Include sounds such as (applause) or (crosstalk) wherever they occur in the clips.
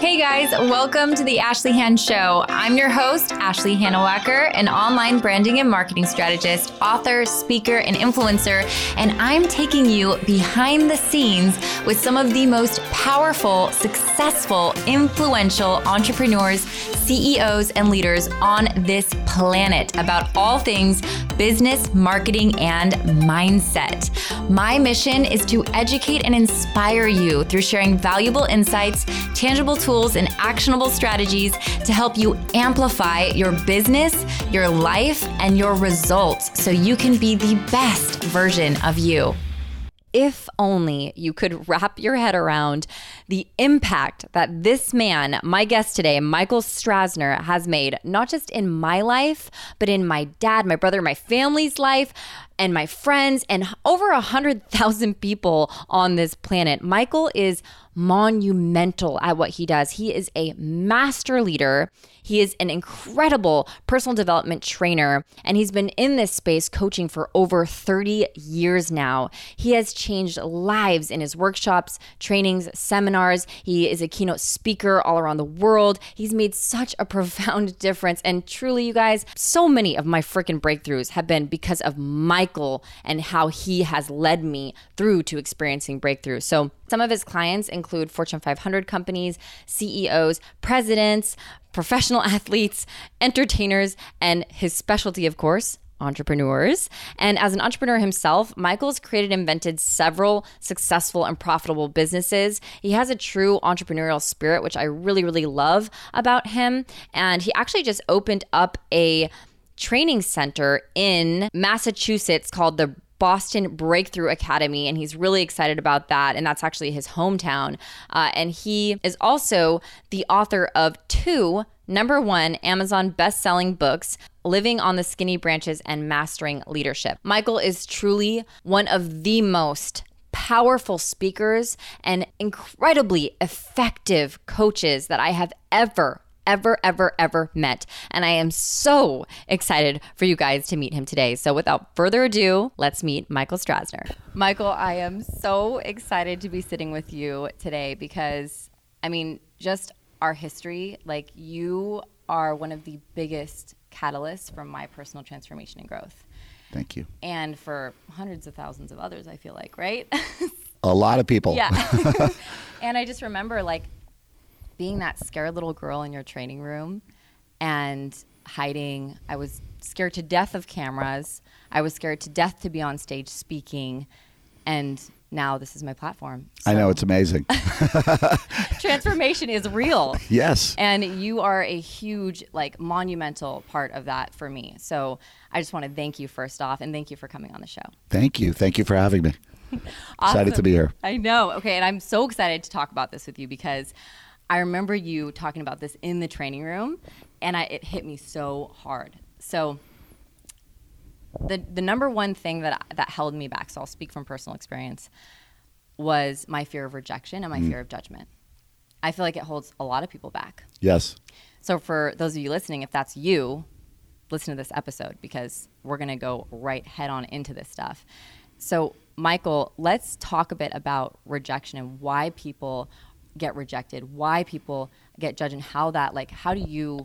Hey guys, welcome to the Ashley Han Show. I'm your host, Ashley Hannewacker, an online branding and marketing strategist, author, speaker, and influencer, and I'm taking you behind the scenes with some of the most powerful, successful, influential entrepreneurs, CEOs, and leaders on this planet about all things business, marketing, and mindset. My mission is to educate and inspire you through sharing valuable insights, tangible tools, and actionable strategies to help you amplify your business, your life, and your results so you can be the best version of you if only you could wrap your head around the impact that this man, my guest today, Michael Strasner, has made, not just in my life, but in my dad, my brother, my family's life, and my friends, and over a hundred thousand people on this planet. Michael is monumental at what he does. He is a master leader. He is an incredible personal development trainer, and he's been in this space coaching for over 30 years now. He has changed lives in his workshops, trainings, seminars. He is a keynote speaker all around the world. He's made such a (laughs) profound difference. And truly, you guys, so many of my freaking breakthroughs have been because of Michael and how he has led me through to experiencing breakthrough. So, some of his clients include Fortune 500 companies, CEOs, presidents, professional athletes, entertainers, and his specialty, of course, entrepreneurs. And as an entrepreneur himself, Michael's created and invented several successful and profitable businesses. He has a true entrepreneurial spirit, which I really, really love about him. And he actually just opened up a training center in Massachusetts called the Boston Breakthrough Academy, and he's really excited about that. And that's actually his hometown. Uh, and he is also the author of two number one Amazon best selling books. Living on the Skinny Branches and Mastering Leadership. Michael is truly one of the most powerful speakers and incredibly effective coaches that I have ever ever, ever, ever met. And I am so excited for you guys to meet him today. So without further ado, let's meet Michael Strasner. Michael, I am so excited to be sitting with you today because, I mean, just our history, like you are one of the biggest catalysts for my personal transformation and growth. Thank you. And for hundreds of thousands of others, I feel like, right? (laughs) A lot of people. Yeah. (laughs) and I just remember like being that scared little girl in your training room and hiding. I was scared to death of cameras. I was scared to death to be on stage speaking. And now this is my platform. So I know it's amazing. (laughs) transformation is real. (laughs) Yes. And you are a huge, like, monumental part of that for me. So I just want to thank you first off and thank you for coming on the show. Thank you. Thank you for having me. awesome. (laughs) Excited to be here. I know. Okay. And I'm so excited to talk about this with you because I remember you talking about this in the training room, and I, it hit me so hard. So the the number one thing that that held me back, so I'll speak from personal experience, was my fear of rejection and my mm. fear of judgment. I feel like it holds a lot of people back. Yes. So for those of you listening, if that's you, listen to this episode because we're going to go right head on into this stuff. So, Michael, let's talk a bit about rejection and why people get rejected, why people get judged, and how that like how do you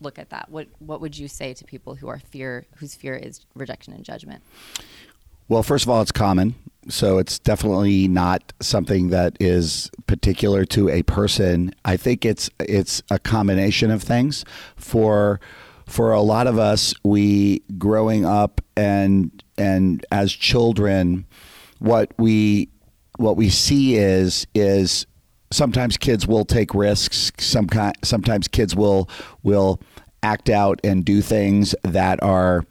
look at that? What what would you say to people who are fear whose fear is rejection and judgment? Well, first of all, it's common. So it's definitely not something that is particular to a person. I think it's it's a combination of things. For for a lot of us, we growing up and and as children, what we what we see is is sometimes kids will take risks. Some kind, sometimes kids will will act out and do things that are,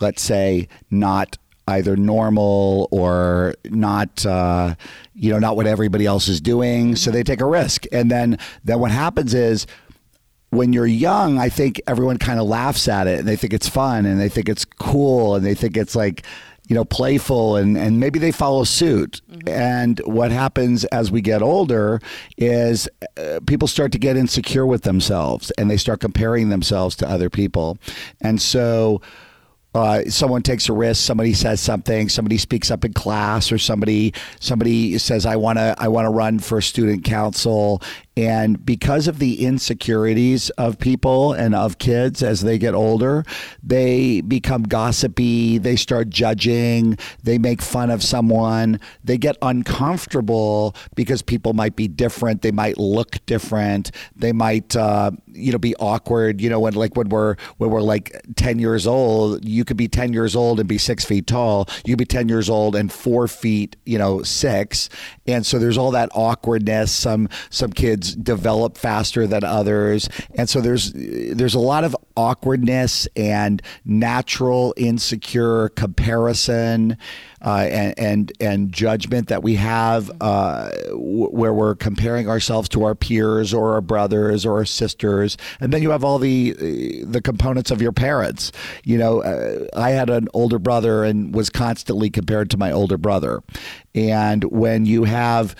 let's say, not either normal or not uh, you know not what everybody else is doing so they take a risk and then then what happens is when you're young i think everyone kind of laughs at it and they think it's fun and they think it's cool and they think it's like you know, playful and, and maybe they follow suit. Mm-hmm. And what happens as we get older is uh, people start to get insecure with themselves and they start comparing themselves to other people. And so, uh, someone takes a risk, somebody says something, somebody speaks up in class, or somebody somebody says, "I want to I want to run for student council," And because of the insecurities of people and of kids as they get older, they become gossipy, they start judging, they make fun of someone, they get uncomfortable because people might be different, they might look different, they might uh, you know be awkward you know when like when we're when we're like 10 years old you could be 10 years old and be six feet tall you could be 10 years old and four feet you know six. And so there's all that awkwardness some some kids develop faster than others. And so there's there's a lot of awkwardness and natural insecure comparison uh, and, and and judgment that we have uh, w- where we're comparing ourselves to our peers or our brothers or our sisters. And then you have all the the components of your parents. You know uh, I had an older brother and was constantly compared to my older brother. And when you have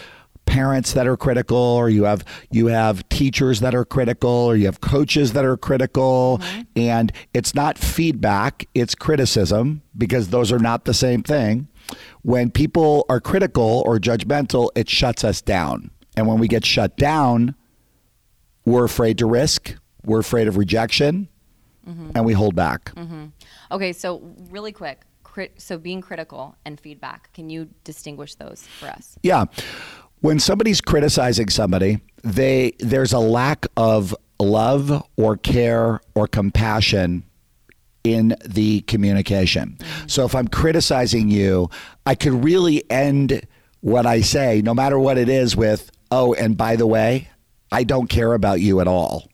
parents that are critical or you have you have teachers that are critical or you have coaches that are critical mm-hmm. and it's not feedback it's criticism because those are not the same thing when people are critical or judgmental, it shuts us down. And when we get shut down, we're afraid to risk, we're afraid of rejection, mm-hmm. and we hold back. Mm-hmm. Okay, so really quick. Crit- so being critical and feedback, can you distinguish those for us? Yeah. When somebody's criticizing somebody, they there's a lack of love or care or compassion in the communication. Mm-hmm. So if I'm criticizing you, I could really end what I say, no matter what it is, with, oh, and by the way, I don't care about you at all.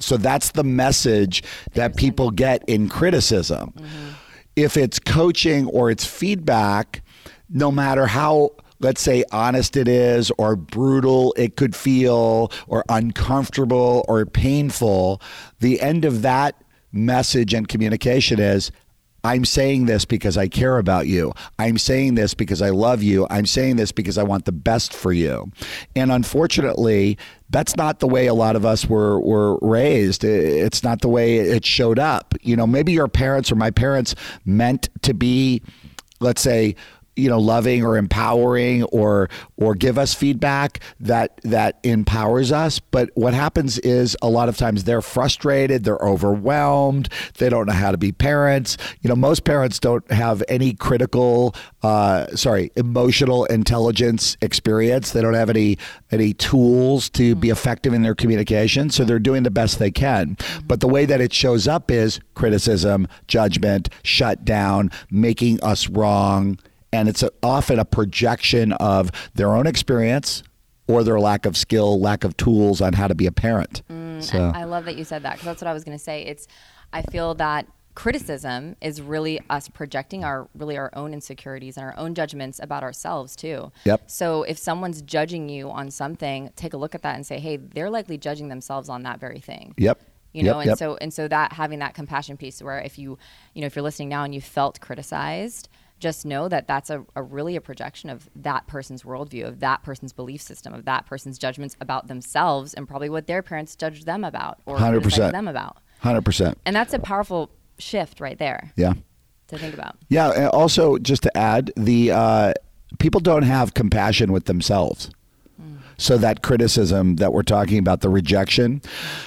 So that's the message that people get in criticism. Mm-hmm. If it's coaching or it's feedback, no matter how let's say honest it is or brutal it could feel or uncomfortable or painful the end of that message and communication is I'm saying this because I care about you. I'm saying this because I love you. I'm saying this because I want the best for you. And unfortunately, that's not the way a lot of us were were raised. It's not the way it showed up. You know, maybe your parents or my parents meant to be let's say you know loving or empowering or or give us feedback that that empowers us. But what happens is a lot of times they're frustrated they're overwhelmed they don't know how to be parents. You know most parents don't have any critical uh, sorry emotional intelligence experience. They don't have any any tools to be effective in their communication so they're doing the best they can. But the way that it shows up is criticism judgment shut down making us wrong and it's a, often a projection of their own experience or their lack of skill, lack of tools on how to be a parent. Mm, so I love that you said that because that's what I was going to say. It's I feel that criticism is really us projecting our really our own insecurities and our own judgments about ourselves too. Yep. So if someone's judging you on something, take a look at that and say, "Hey, they're likely judging themselves on that very thing." Yep you know yep, and yep. so and so that having that compassion piece where if you you know if you're listening now and you felt criticized just know that that's a, a, really a projection of that person's worldview, of that person's belief system, of that person's judgments about themselves, and probably what their parents judged them about or 100%. them about. Hundred percent. And that's a powerful shift right there. Yeah. To think about. Yeah. And Also, just to add, the uh, people don't have compassion with themselves. Mm. So that criticism that we're talking about, the rejection. Mm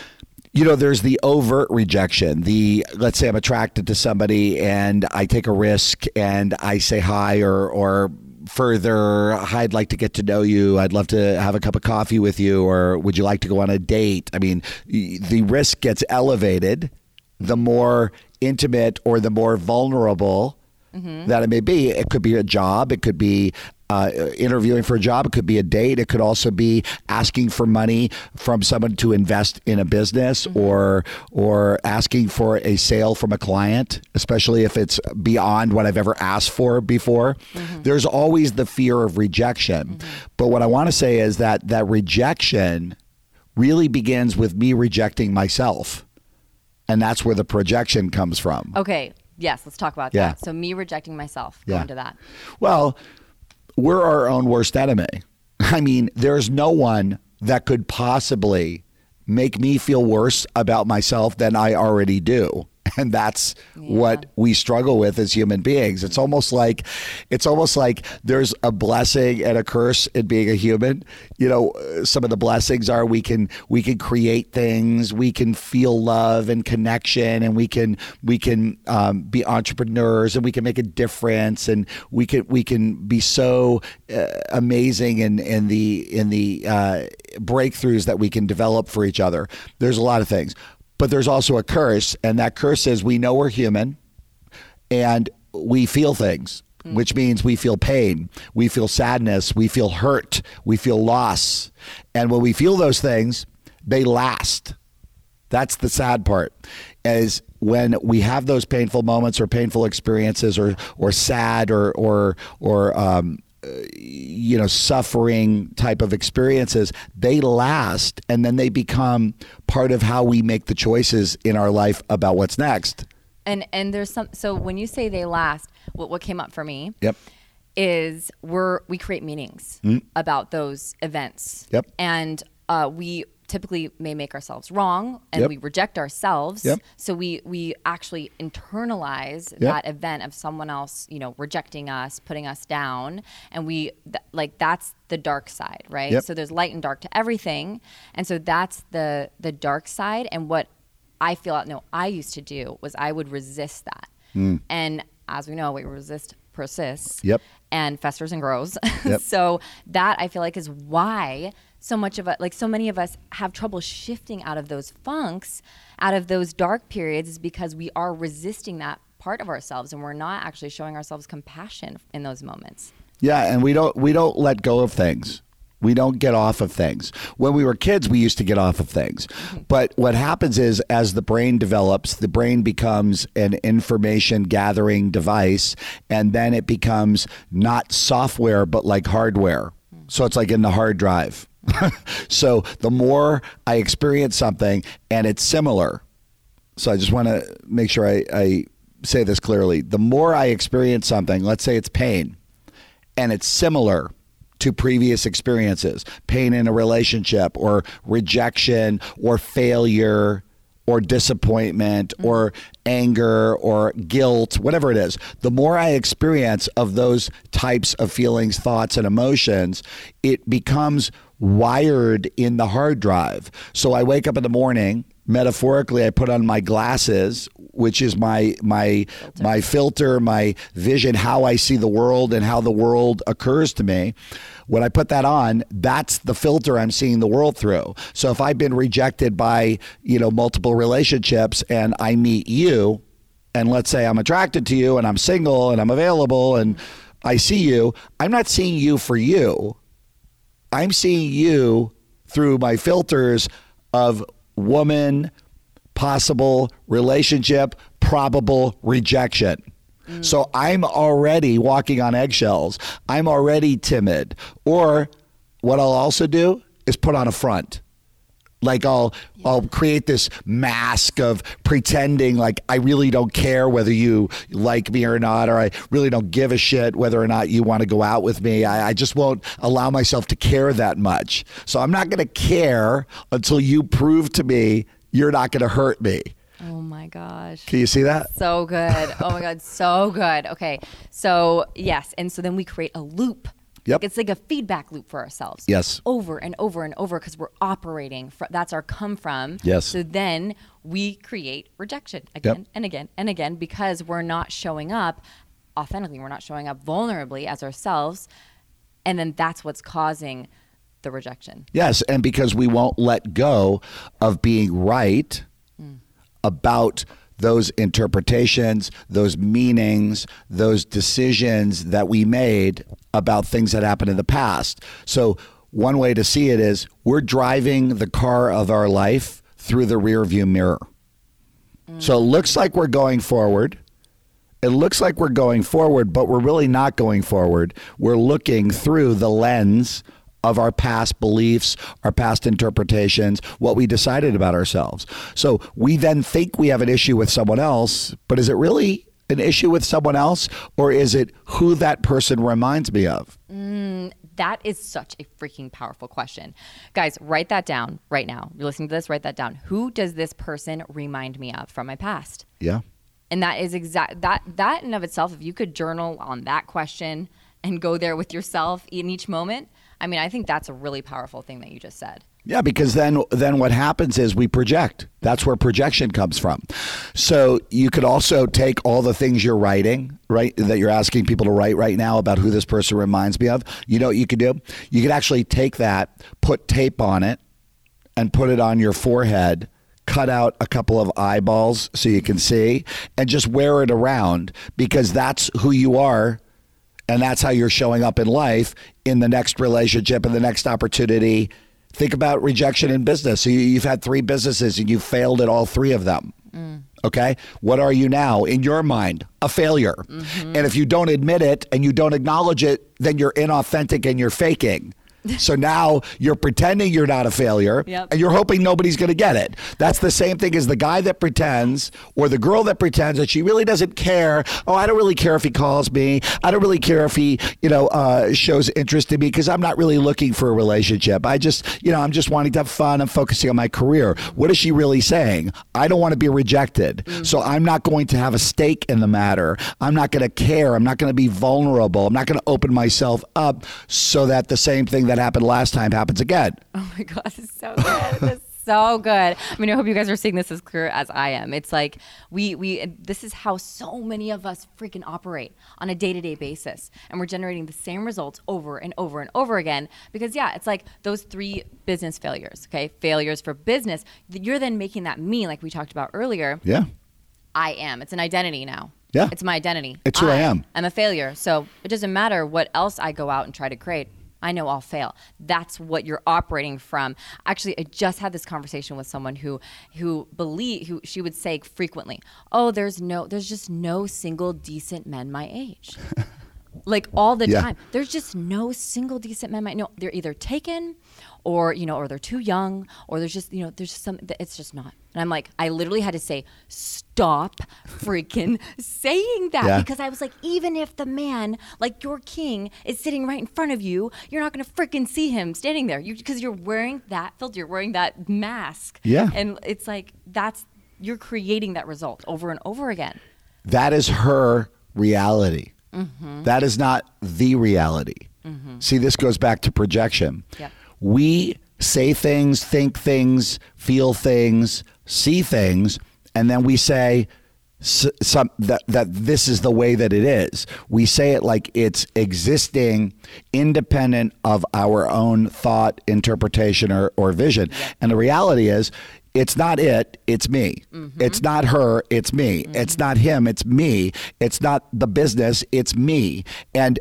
you know, there's the overt rejection. The let's say I'm attracted to somebody and I take a risk and I say hi or or further, I'd like to get to know you. I'd love to have a cup of coffee with you, or would you like to go on a date? I mean, the risk gets elevated the more intimate or the more vulnerable mm-hmm. that it may be. It could be a job, it could be uh, interviewing for a job. It could be a date. It could also be asking for money from someone to invest in a business, mm-hmm. or or asking for a sale from a client, especially if it's beyond what I've ever asked for before. Mm-hmm. There's always the fear of rejection. Mm-hmm. But what I want to say is that that rejection really begins with me rejecting myself. And that's where the projection comes from. Okay. Yes, let's talk about yeah. that. So me rejecting myself. Go yeah. into that. Well, we're our own worst enemy. I mean, there's no one that could possibly make me feel worse about myself than I already do. (laughs) and that's yeah. what we struggle with as human beings. It's almost like it's almost like there's a blessing and a curse in being a human. You know some of the blessings are we can we can create things we can feel love and connection and we can we can um, be entrepreneurs and we can make a difference and we can we can be so uh, amazing in in the in the uh, breakthroughs that we can develop for each other. There's a lot of things but there's also a curse, and that curse is we know we're human and we feel things, mm. which means we feel pain, we feel sadness, we feel hurt, we feel loss. And when we feel those things, they last. That's the sad part. Is when we have those painful moments or painful experiences or or sad or or or um, you know suffering type of experiences they last and then they become part of how we make the choices in our life about what's next. And and there's some so when you say they last what what came up for me yep. is we're we create meanings mm. about those events. Yep. And uh, we typically may make ourselves wrong and yep. we reject ourselves yep. so we we actually internalize yep. that event of someone else you know rejecting us putting us down and we th- like that's the dark side right so there's light and dark to everything and so that's the the dark side and what i feel out no i used to do was i would resist that mm. and as we know we resist persists yep and festers and grows (laughs) yep. so that i feel like is why so much of it like so many of us have trouble shifting out of those funks out of those dark periods is because we are resisting that part of ourselves and we're not actually showing ourselves compassion in those moments yeah and we don't we don't let go of things we don't get off of things. When we were kids, we used to get off of things. Mm-hmm. But what happens is, as the brain develops, the brain becomes an information gathering device, and then it becomes not software, but like hardware. Mm. So it's like in the hard drive. (laughs) so the more I experience something and it's similar, so I just want to make sure I, I say this clearly. The more I experience something, let's say it's pain, and it's similar to previous experiences pain in a relationship, or rejection, or failure, or disappointment mm-hmm. or anger or guilt, whatever it is, the more I experience of those types of feelings, thoughts, and emotions, it becomes wired in the hard drive. So I wake up in the morning, metaphorically I put on my glasses, which is my my filter. my filter, my vision, how I see the world and how the world occurs to me. When I put that on, that's the filter I'm seeing the world through. So if I've been rejected by, you know, multiple relationships and I meet you and let's say I'm attracted to you and I'm single and I'm available and I see you, I'm not seeing you for you. I'm seeing you through my filters of woman, possible relationship, probable rejection. Mm. So I'm already walking on eggshells. I'm already timid. Or what I'll also do is put on a front. Like I'll yeah. I'll create this mask of pretending like I really don't care whether you like me or not, or I really don't give a shit whether or not you want to go out with me. I, I just won't allow myself to care that much. So I'm not going to care until you prove to me you're not going to hurt me. Oh my gosh. Can you see that? So good. Oh my God. So good. Okay. So, yes. And so then we create a loop. Yep. Like it's like a feedback loop for ourselves. Yes. Over and over and over because we're operating. From, that's our come from. Yes. So then we create rejection again yep. and again and again because we're not showing up authentically. We're not showing up vulnerably as ourselves. And then that's what's causing the rejection. Yes. And because we won't let go of being right mm. about those interpretations, those meanings, those decisions that we made about things that happened in the past. So, one way to see it is we're driving the car of our life through the rearview mirror. Mm. So, it looks like we're going forward. It looks like we're going forward, but we're really not going forward. We're looking through the lens of our past beliefs, our past interpretations, what we decided about ourselves. So we then think we have an issue with someone else, but is it really an issue with someone else, or is it who that person reminds me of? Mm, that is such a freaking powerful question. Guys, write that down right now. You're listening to this, write that down. Who does this person remind me of from my past? Yeah. And that is exact that that in of itself, if you could journal on that question and go there with yourself in each moment, I mean, I think that's a really powerful thing that you just said. Yeah, because then then what happens is we project. That's where projection comes from. So you could also take all the things you're writing, right, that you're asking people to write right now about who this person reminds me of. You know what you could do? You could actually take that, put tape on it, and put it on your forehead. Cut out a couple of eyeballs so you can see, and just wear it around because that's who you are and that's how you're showing up in life in the next relationship and the next opportunity. Think about rejection in business. So you, have had three businesses and you failed at all three of them. Mm. Okay. What are you now in your mind? A failure. Mm-hmm. And if you don't admit it and you don't acknowledge it, then you're inauthentic and you're faking. So now you're pretending you're not a failure yep. and you're hoping nobody's going to get it. That's the same thing as the guy that pretends or the girl that pretends that she really doesn't care. Oh, I don't really care if he calls me. I don't really care if he, you know, uh, shows interest in me because I'm not really looking for a relationship. I just, you know, I'm just wanting to have fun. I'm focusing on my career. What is she really saying? I don't want to be rejected. Mm-hmm. So I'm not going to have a stake in the matter. I'm not going to care. I'm not going to be vulnerable. I'm not going to open myself up so that the same thing that that happened last time happens again. (laughs) Oh my God, this is so good. this is so good. I mean, I hope you guys are seeing this as clear as I am. It's like we we this is how so many of us freaking operate on a day-to-day basis. And we're generating the same results over and over and over again because yeah, it's like those three business failures, okay? Failures for business. You're then making that mean like we talked about earlier. Yeah. I am. It's an identity now. Yeah. It's my identity. It's who I, I am. I'm a failure. So it doesn't matter what else I go out and try to create. I know I'll fail. That's what you're operating from. Actually, I just had this conversation with someone who who believe who she would say frequently, "Oh, there's no there's just no single decent men my age." (laughs) like all the yeah. time. There's just no single decent men. My, no, they're either taken, or you know, or they're too young, or there's just you know, there's just some. It's just not. And I'm like, I literally had to say, stop freaking saying that yeah. because I was like, even if the man, like your king, is sitting right in front of you, you're not gonna freaking see him standing there. You because you're wearing that filter, you're wearing that mask. Yeah. And it's like that's you're creating that result over and over again. That is her reality. Mm-hmm. That is not the reality. Mm-hmm. See, this goes back to projection. Yep. We say things, think things, feel things, see things, and then we say some, that that this is the way that it is. We say it like it's existing independent of our own thought, interpretation, or, or vision. And the reality is, it's not it, it's me. Mm-hmm. It's not her, it's me. Mm-hmm. It's not him, it's me. It's not the business, it's me. And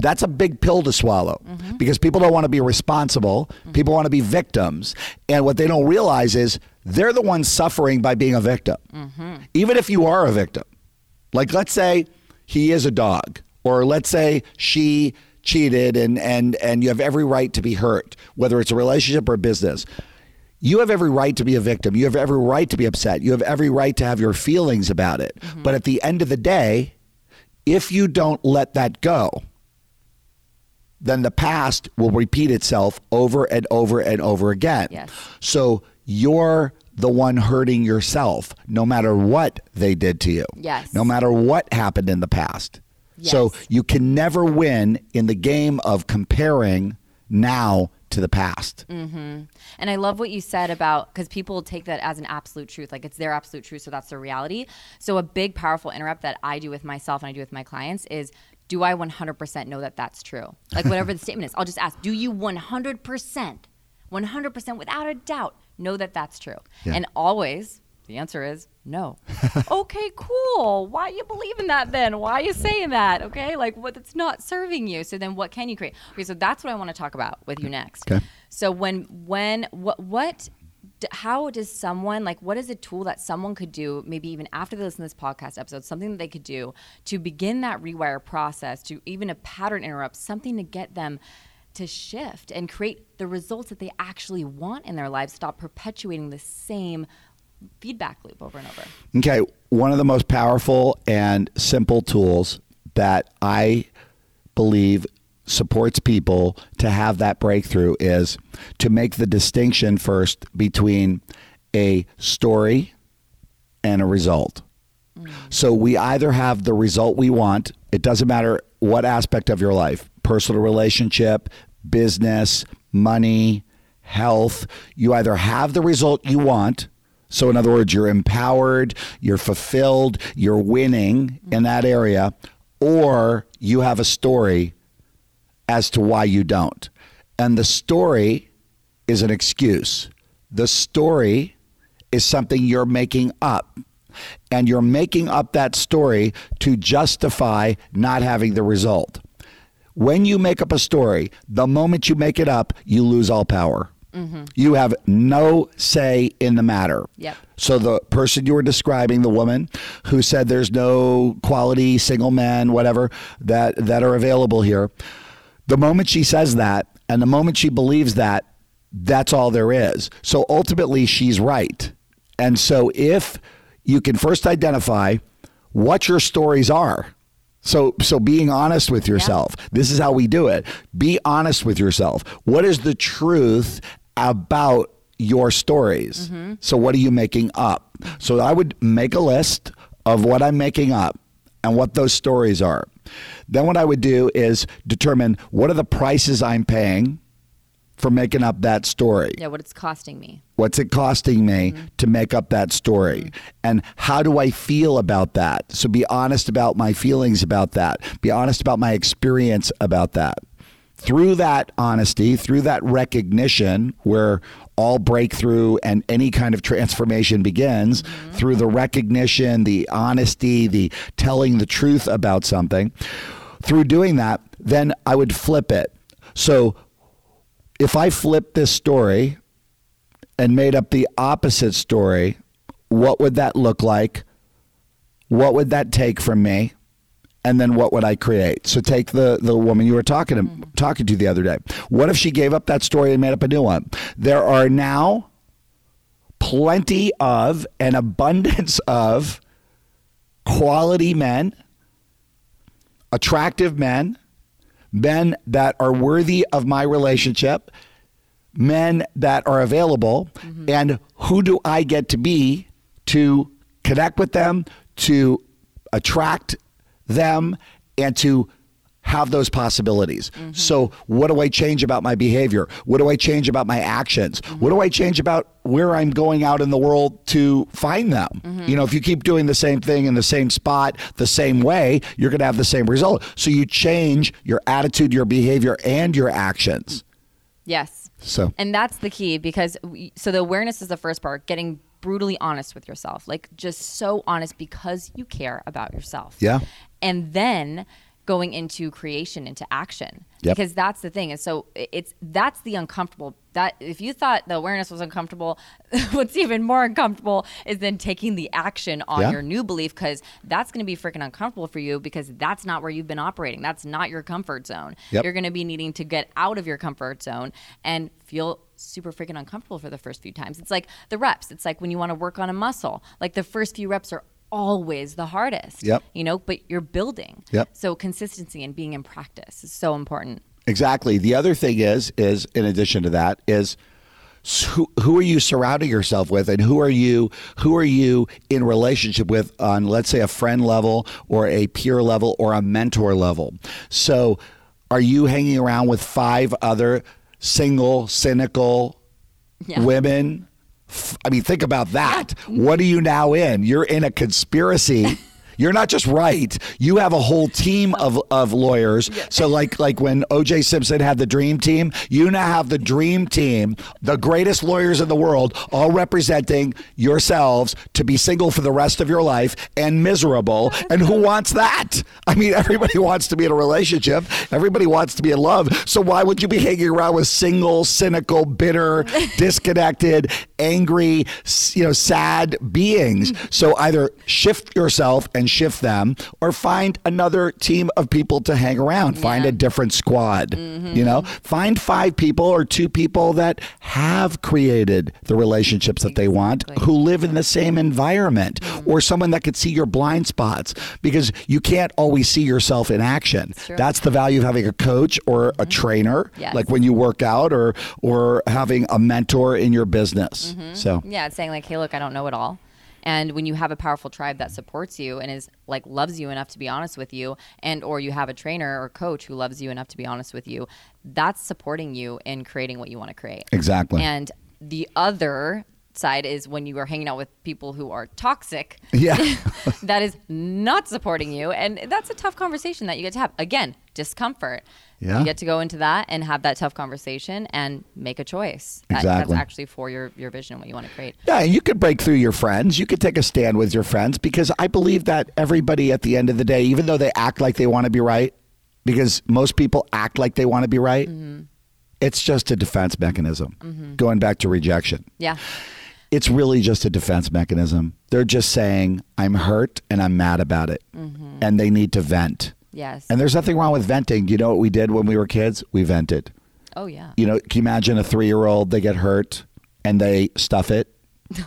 that's a big pill to swallow mm-hmm. because people don't want to be responsible. Mm-hmm. People want to be victims. And what they don't realize is they're the ones suffering by being a victim. Mm-hmm. Even if you are a victim. Like, let's say he is a dog, or let's say she cheated and, and, and you have every right to be hurt, whether it's a relationship or a business. You have every right to be a victim. You have every right to be upset. You have every right to have your feelings about it. Mm-hmm. But at the end of the day, if you don't let that go, then the past will repeat itself over and over and over again. Yes. So you're the one hurting yourself no matter what they did to you. Yes. No matter what happened in the past. Yes. So you can never win in the game of comparing now to the past. Mm-hmm. And I love what you said about because people take that as an absolute truth, like it's their absolute truth, so that's their reality. So a big, powerful interrupt that I do with myself and I do with my clients is do I 100% know that that's true? Like whatever the (laughs) statement is, I'll just ask, do you 100%, 100% without a doubt know that that's true? Yeah. And always the answer is no. (laughs) okay, cool. Why are you believing that then? Why are you saying that? Okay, like what it's not serving you. So then what can you create? Okay, so that's what I want to talk about with you next. Okay. So when when what what how does someone like what is a tool that someone could do maybe even after they listen to this podcast episode something that they could do to begin that rewire process to even a pattern interrupt something to get them to shift and create the results that they actually want in their lives stop perpetuating the same feedback loop over and over. Okay, one of the most powerful and simple tools that I believe supports people to have that breakthrough is to make the distinction first between a story and a result. Mm. So we either have the result we want, it doesn't matter what aspect of your life personal relationship, business, money, health. You either have the result you want. So, in other words, you're empowered, you're fulfilled, you're winning in that area, or you have a story as to why you don't. And the story is an excuse. The story is something you're making up. And you're making up that story to justify not having the result. When you make up a story, the moment you make it up, you lose all power. Mm-hmm. You have no say in the matter. Yep. So the person you were describing, the woman who said there's no quality single men, whatever that that are available here, the moment she says that, and the moment she believes that, that's all there is. So ultimately, she's right. And so if you can first identify what your stories are. So so being honest with yourself. Yeah. This is how we do it. Be honest with yourself. What is the truth about your stories? Mm-hmm. So what are you making up? So I would make a list of what I'm making up and what those stories are. Then what I would do is determine what are the prices I'm paying for making up that story. Yeah, what it's costing me. What's it costing me mm-hmm. to make up that story? Mm-hmm. And how do I feel about that? So be honest about my feelings about that. Be honest about my experience about that. Through that honesty, through that recognition, where all breakthrough and any kind of transformation begins, mm-hmm. through the recognition, the honesty, the telling the truth about something, through doing that, then I would flip it. So if I flipped this story and made up the opposite story, what would that look like? What would that take from me? And then what would I create? So take the, the woman you were talking to, mm-hmm. talking to the other day. What if she gave up that story and made up a new one? There are now plenty of an abundance (laughs) of quality men, attractive men, men that are worthy of my relationship, men that are available, mm-hmm. and who do I get to be to connect with them, to attract them, and to have those possibilities. Mm-hmm. So, what do I change about my behavior? What do I change about my actions? Mm-hmm. What do I change about where I'm going out in the world to find them? Mm-hmm. You know, if you keep doing the same thing in the same spot, the same way, you're going to have the same result. So, you change your attitude, your behavior, and your actions. Yes. So, and that's the key because we, so the awareness is the first part, getting brutally honest with yourself, like just so honest because you care about yourself. Yeah. And then going into creation into action yep. because that's the thing and so it's that's the uncomfortable that if you thought the awareness was uncomfortable (laughs) what's even more uncomfortable is then taking the action on yeah. your new belief because that's going to be freaking uncomfortable for you because that's not where you've been operating that's not your comfort zone yep. you're going to be needing to get out of your comfort zone and feel super freaking uncomfortable for the first few times. It's like the reps. It's like when you want to work on a muscle. Like the first few reps are always the hardest. Yep. You know, but you're building. Yep. So consistency and being in practice is so important. Exactly. The other thing is, is in addition to that, is who, who are you surrounding yourself with, and who are you who are you in relationship with on, let's say, a friend level or a peer level or a mentor level. So, are you hanging around with five other single, cynical yeah. women I mean, think about that. What are you now in? You're in a conspiracy. (laughs) You're not just right. You have a whole team of, of lawyers. So like like when OJ Simpson had the dream team, you now have the dream team, the greatest lawyers in the world, all representing yourselves to be single for the rest of your life and miserable. And who wants that? I mean, everybody (laughs) wants to be in a relationship. Everybody wants to be in love. So why would you be hanging around with single, cynical, bitter, (laughs) disconnected, angry, you know, sad beings? So either shift yourself and downshift them or find another team of people to hang around. Find a different squad. Mm-hmm. You know, find five people or two people that have created the relationships that they want who live in the same environment mm-hmm. or someone that could see your blind spots because you can't always see yourself in action. That's the value of having a coach or a mm-hmm. trainer Yes. like when you work out or or having a mentor in your business. So Yeah, it's saying like, hey, look, I don't know it all. And when you have a powerful tribe that supports you and is like loves you enough to be honest with you, and or you have a trainer or coach who loves you enough to be honest with you, that's supporting you in creating what you want to create. Exactly. And the other side is when you are hanging out with people who are toxic. Yeah. (laughs) that is not supporting you, and that's a tough conversation that you get to have. Again, discomfort. Yeah. You get to go into that and have that tough conversation and make a choice. That- Exactly. that's actually for your your vision and what you want to create. Yeah, you could break through your friends. You could take a stand with your friends because I believe that everybody at the end of the day, even though they act like they want to be right, because most people act like they want to be right, mm-hmm. it's just a defense mechanism. Mm-hmm. Going back to rejection. Yeah. It's really just a defense mechanism. They're just saying, I'm hurt and I'm mad about it. Mm-hmm. And they need to vent. Yes. And there's nothing wrong with venting. You know what we did when we were kids? We vented. oh yeah. You know, can you imagine a three year old, they get hurt and they stuff it? (laughs)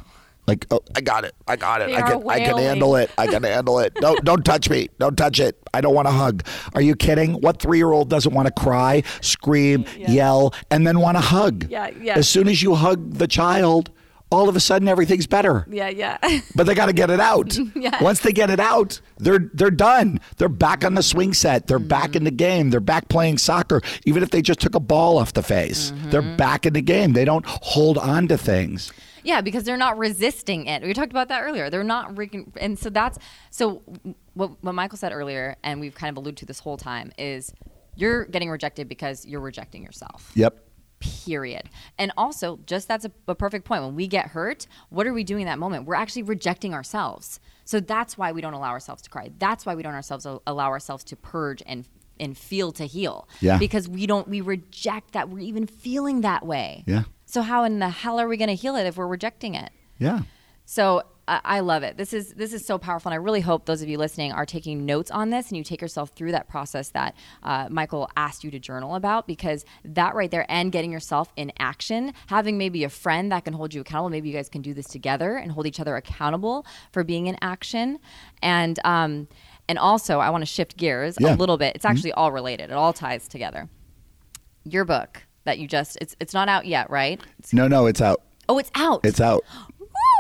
Like, oh, I got it. I got it. They I can, I can handle it. I can handle it. Don't, don't touch me. Don't touch it. I don't want to hug. Are you kidding? What three year old doesn't want to cry, scream, yell, and then want to hug? Yeah, yeah. As soon as you hug the child, all of a sudden everything's better. Yeah, yeah. (laughs) But they got to get it out. (laughs) Yes. Once they get it out, they're they're done. They're back on the swing set. They're mm-hmm. back in the game. They're back playing soccer. Even if they just took a ball off the face, mm-hmm. they're back in the game. They don't hold on to things. yeah, because they're not resisting it. We talked about that earlier. They're not, re- and so that's so. What, what Michael said earlier, and we've kind of alluded to this whole time, is you're getting rejected because you're rejecting yourself. Yep. Period. And also, just that's a, a perfect point. When we get hurt, what are we doing in that moment? We're actually rejecting ourselves. So that's why we don't allow ourselves to cry. That's why we don't ourselves allow ourselves to purge and and feel to heal. Yeah. Because we don't we reject that we're even feeling that way. Yeah. So how in the hell are we going to heal it if we're rejecting it? Yeah. So I I love it. This is this is so powerful, and I really hope those of you listening are taking notes on this, and you take yourself through that process that uh, Michael asked you to journal about, because that right there, and getting yourself in action, having maybe a friend that can hold you accountable. Maybe you guys can do this together and hold each other accountable for being in action, and um, and also I want to shift gears Yeah. a little bit. It's actually all related. It all ties together. Your book that you just it's it's not out yet, right? It's, No, no, it's out. oh, it's out. It's out.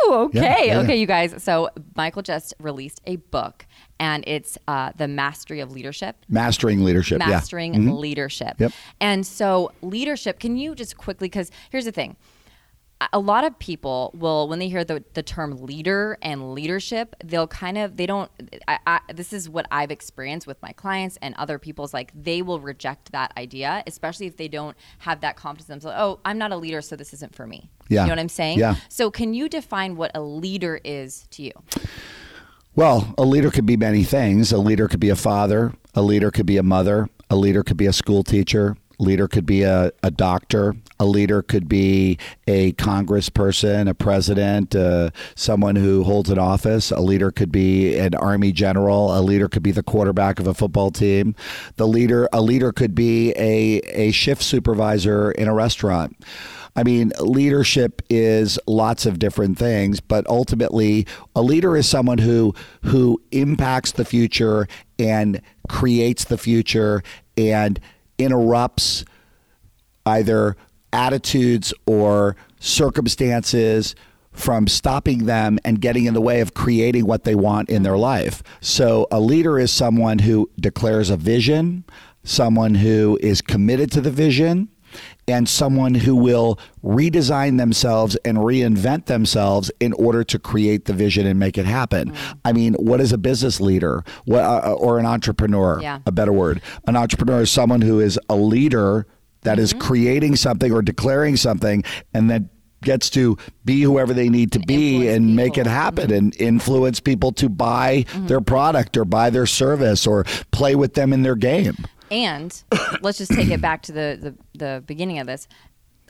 Okay. Yeah, yeah. Okay, you guys. So Michael just released a book and it's uh, The Mastery of Leadership. Mastering leadership. Mastering yeah. Mhm. leadership. Yep. And so, leadership, can you just quickly, because here's the thing. A- lot of people will, when they hear the, the term leader and leadership, they'll kind of, they don't, I, I, this is what I've experienced with my clients and other people's, like, they will reject that idea, especially if they don't have that confidence in themselves. Oh, I'm not a leader, so this isn't for me. Yeah. You know what I'm saying? Yeah. So, can you define what a leader is to you? Well, a leader could be many things. A leader could be a father. A leader could be a mother. A leader could be a school teacher. Leader could be a, a doctor. A leader could be a congressperson, a president, uh, someone who holds an office. A leader could be an army general. A leader could be the quarterback of a football team. The leader, a leader could be a, a shift supervisor in a restaurant. I mean, leadership is lots of different things, but ultimately, a leader is someone who who impacts the future and creates the future and interrupts either attitudes or circumstances from stopping them and getting in the way of creating what they want in their life. So, a leader is someone who declares a vision, someone who is committed to the vision, and someone who will redesign themselves and reinvent themselves in order to create the vision and make it happen. Mm. I mean, what is a business leader what, uh, uh, or an entrepreneur? Yeah. A better word. An entrepreneur is someone who is a leader that is mm-hmm. creating something or declaring something and then gets to be whoever they need to be influence and make it people. happen mm-hmm. and influence people to buy mm-hmm. their product or buy their service or play with them in their game. And let's just take it back to the, the, the beginning of this.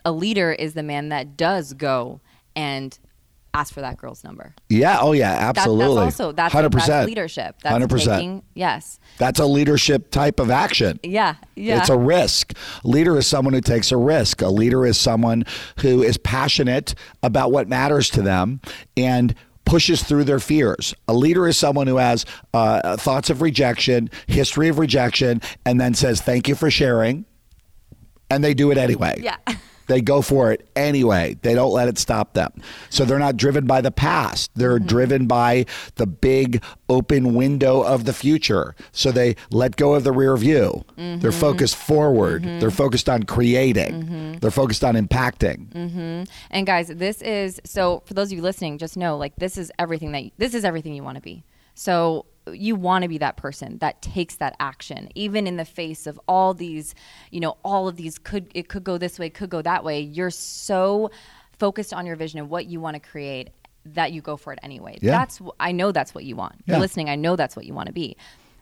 A leader is the man that does go and ask for that girl's number. Yeah. Oh, yeah. That- Absolutely. that's also that's, hundred that's percent leadership. That's 100%. taking yes. That's a leadership type of action. Yeah. Yeah. It's a risk. A leader is someone who takes a risk. A leader is someone who is passionate about what matters to them and pushes through their fears. A leader is someone who has uh, thoughts of rejection, history of rejection, and then says, Thank you for sharing. And they do it anyway. Yeah. (laughs) They go for it anyway. They don't let it stop them. So they're not driven by the past. They're mm-hmm. driven by the big open window of the future. So they let go of the rear view. They're mm-hmm. focused forward. Mm-hmm. They're focused on creating. They're focused on impacting. And guys, this is so for those of you listening, just know like this is everything that you, this is everything you want to be. So you want to be that person that takes that action even in the face of all these, you know, all of these could it could go this way, could go that way. You're so focused on your vision and what you want to create that you go for it anyway. Yeah. That's I know that's what you want. Yeah. You're listening, I know that's what you want to be.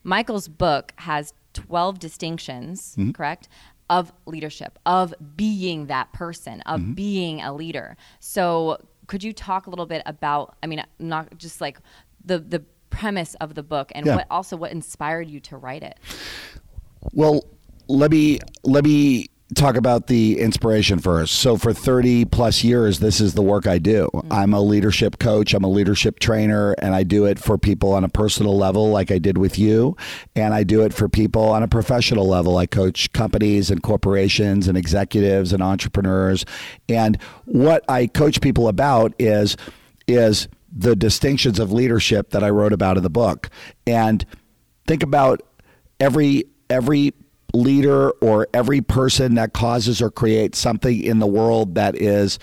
Michael's book has 12 distinctions, Mm-hmm. correct? Of leadership, of being that person, of Mm-hmm. being a leader. So, could you talk a little bit about, I mean, not just like the, the premise of the book and Yeah. what also what inspired you to write it? Well, let me let me talk about the inspiration first. So for 30 plus years this is the work I do. Mm. I'm a leadership coach, I'm a leadership trainer and I do it for people on a personal level like I did with you and I do it for people on a professional level. I coach companies and corporations and executives and entrepreneurs and what I coach people about is is the distinctions of leadership that I wrote about in the book. And think about every every leader or every person that causes or creates something in the world that is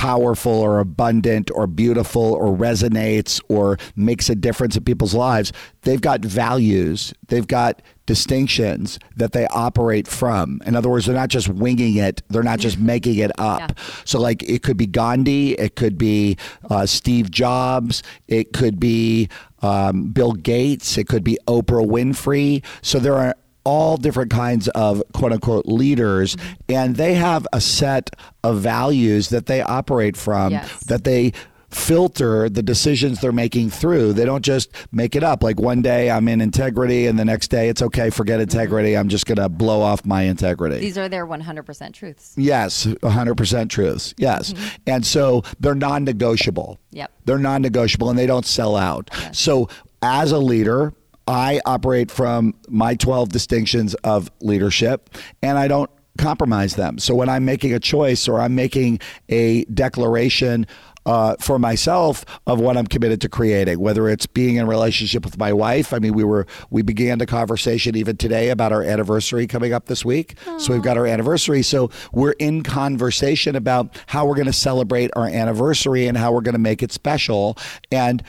powerful or abundant or beautiful or resonates or makes a difference in people's lives they've got values they've got distinctions that they operate from. In other words they're not just winging it they're not just (laughs) making it up. Yeah. so like it could be gandhi it could be uh, steve jobs it could be um, bill gates it could be oprah winfrey. So there are all different kinds of quote unquote leaders, mm-hmm. and they have a set of values that they operate from Yes. that they filter the decisions they're making through. They don't just make it up. Like one day I'm in integrity, and the next day it's okay, forget mm-hmm. integrity. I'm just going to blow off my integrity. These are their 100% truths. Yes, 100% truths. Yes. Mm-hmm. And so they're non negotiable. Yep. They're non negotiable and they don't sell out. So as a leader, I operate from my 12 distinctions of leadership and I don't compromise them. So when I'm making a choice or I'm making a declaration, uh, for myself of what I'm committed to creating, whether it's being in a relationship with my wife. I mean, we were we began the conversation even today about our anniversary coming up this week. So we've got our anniversary. So we're in conversation about how we're going to celebrate our anniversary and how we're going to make it special. And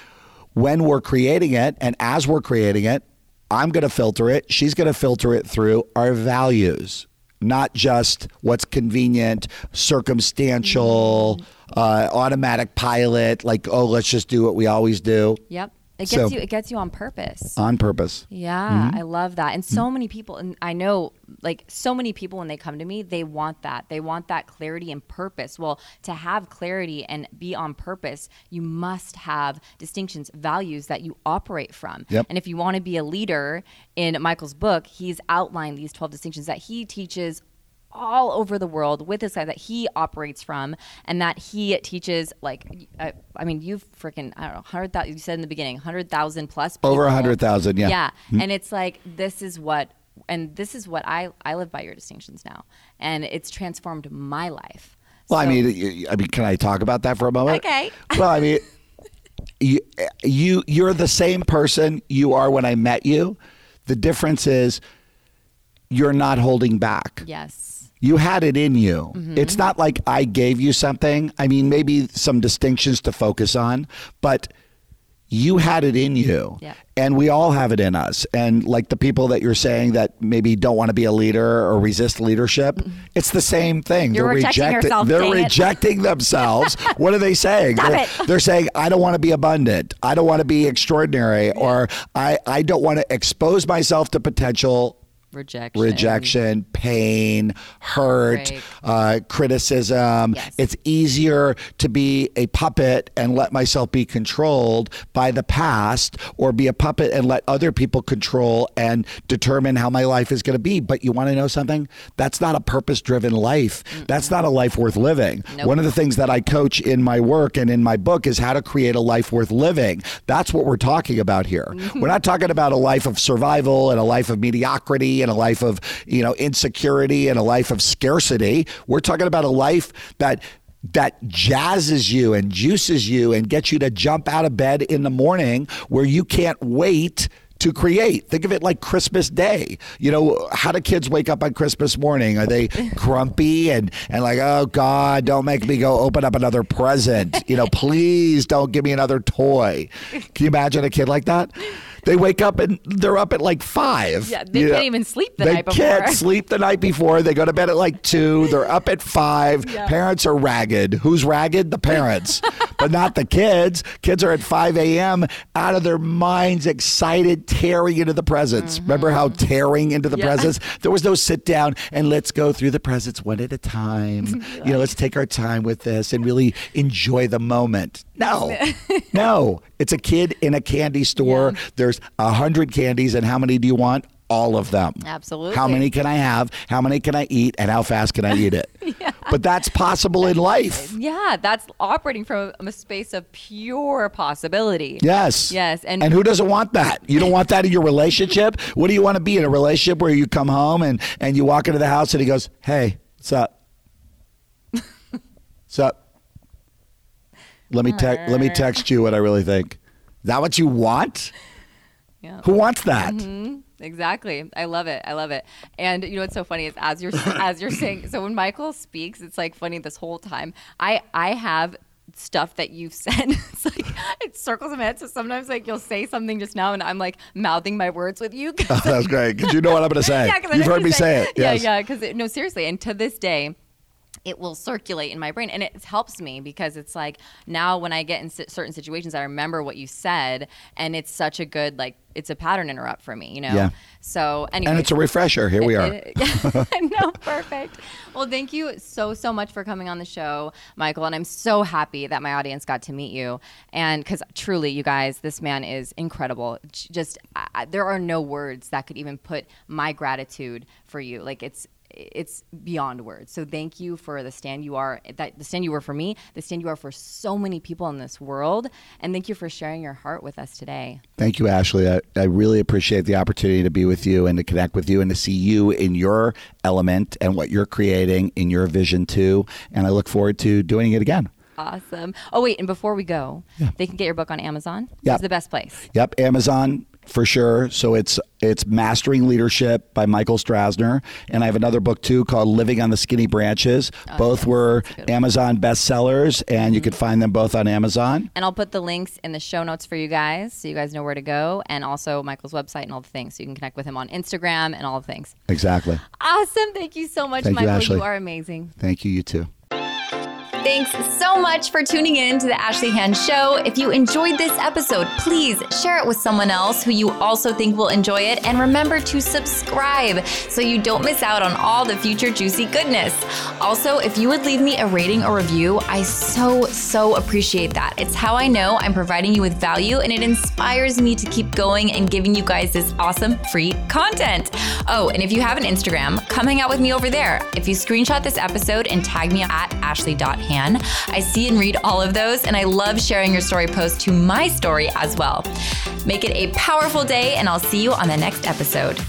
when we're creating it, and as we're creating it, I'm going to filter it. She's going to filter it through our values, not just what's convenient, circumstantial, uh, automatic pilot, like, oh, let's just do what we always do Yep. It gets So- you it gets you on purpose. on purpose. Yeah, Mm-hmm. I love that. And so many people, and I know like so many people when they come to me, they want that. They want that clarity and purpose. Well, to have clarity and be on purpose, you must have distinctions, values that you operate from. Yep. And if you want to be a leader in Michael's book, he's outlined these 12 distinctions that he teaches all over the world with this guy that he operates from and that he teaches like I, I mean you've freaking I don't know 100,000 you said in the beginning 100,000 plus people. Over 100,000, yeah. Yeah. Hmm. And it's like this is what and this is what I I live by your distinctions now. And it's transformed my life. Well, I mean, I mean, can I talk about that for a moment? Okay. Well, I mean, (laughs) you, you you're the same person you are when I met you. The difference is you're not holding back. Yes. You had it in you. Mm-hmm. It's not like I gave you something. I mean, maybe some distinctions to focus on, but you had it in you. Yeah. And we all have it in us. And like the people that you're saying that maybe don't want to be a leader or resist leadership, it's the same thing. Mm-hmm. You're they're rejecting rejecting yourself, they're dang it. rejecting themselves. (laughs) what are they saying? They're, they're saying, I don't want to be abundant. I don't want to be extraordinary or I, I don't want to expose myself to potential rejection, rejection, pain, hurt, uh, criticism. Yes. It's easier to be a puppet and let myself be controlled by the past, or be a puppet and let other people control and determine how my life is going to be. But you want to know something? That's not a purpose driven life. That's not a life worth living. Nope. One of the things that I coach in my work and in my book is how to create a life worth living. That's what we're talking about here. We're not talking about a life of survival and a life of mediocrity and a life of, you know, insecurity and a life of scarcity. We're talking about a life that that jazzes you and juices you and gets you to jump out of bed in the morning where you can't wait to create. Think of it like Christmas Day. You know, how do kids wake up on Christmas morning? Are they (laughs) grumpy and, and like, oh God, don't make me go open up another present? You know, please don't give me another toy. Can you imagine a kid like that? They wake up and they're up at like five. Yeah, they you can't know? even sleep the they night before. can't sleep the night before. They go to bed at like two. They're up at five. Yeah. Parents are ragged. Who's ragged? The parents, but not the kids. Kids are at 5 a.m. out of their minds, excited, tearing into the presents. Remember how tearing into the Mm-hmm. Yeah. presents? There was no sit down and let's go through the presents one at a time. (laughs) You know, let's take our time with this and really enjoy the moment. No, (laughs) no. It's a kid in a candy store. There's a hundred candies, and how many do you want? All of them. Absolutely. How many can I have? How many can I eat? And how fast can I eat it? (laughs) yeah. But that's possible in life. Yeah, that's operating from a space of pure possibility. Yes. Yes, and- and who doesn't want that? You don't want that in your relationship? (laughs) What do you want to be in a relationship where you come home and, and you walk into the house and he goes, Hey, what's up? what's up? Let me text let me uh. text you what I really think. Is that what you want? Yeah. Who wants that? Mm-hmm. Exactly. I love it. I love it. And you know what's so funny is as you're (laughs) as you're saying so when Michael speaks, it's like funny this whole time. I I have stuff that you've (laughs) said. It's like it circles in my head. So sometimes like you'll say something just now and I'm like mouthing my words with you. Oh, 'cause- That's great. Because you know what I'm gonna (laughs) say. yeah, You've heard me say it. Yeah, Yes. yeah. Because no, seriously, and to this day, it will circulate in my brain, and it helps me because it's like now when I get in certain situations, I remember what you said, and it's such a good like it's a pattern interrupt for me, you know. Yeah. So anyway, And it's a refresher. Here we are. (laughs) no, perfect. Well, thank you so so much for coming on the show, Michael, and I'm so happy that my audience got to meet you. And because truly, you guys, this man is incredible. Just I, I- there are no words that could even put my gratitude for you. Like it's it's beyond words. So thank you for the stand you are that the stand you were for me, the stand you are for so many people in this world, and thank you for sharing your heart with us today. Thank you, Ashley. I, I really appreciate the opportunity to be with you and to connect with you and to see you in your element and what you're creating in your vision too. And I look forward to doing it again. Awesome. Oh wait, and before we go, they can get your book on Amazon. Yeah. It's the best place. Yep, Amazon for sure. So it's it's Mastering Leadership by Michael Strasner, and I have another book too called Living on the Skinny Branches. Oh, both were Amazon bestsellers, and you could find them both on Amazon. And I'll put the links in the show notes for you guys so you guys know where to go and also Michael's website and all the things. So you can connect with him on Instagram and all the things. Exactly. Awesome. Thank you so much, Thank Michael. Ashley. you are amazing. Thank you. You too. Thanks so much for tuning in to the Ashley Hand Show. If you enjoyed this episode, please share it with someone else who you also think will enjoy it. And remember to subscribe so you don't miss out on all the future juicy goodness. Also, if you would leave me a rating or review, I so, so appreciate that. It's how I know I'm providing you with value and it inspires me to keep going and giving you guys this awesome free content. Oh, and if you have an Instagram, come hang out with me over there. If you screenshot this episode and tag me at ashley.han, I see and read all of those, and I love sharing your story post to my story as well. Make it a powerful day, and I'll see you on the next episode.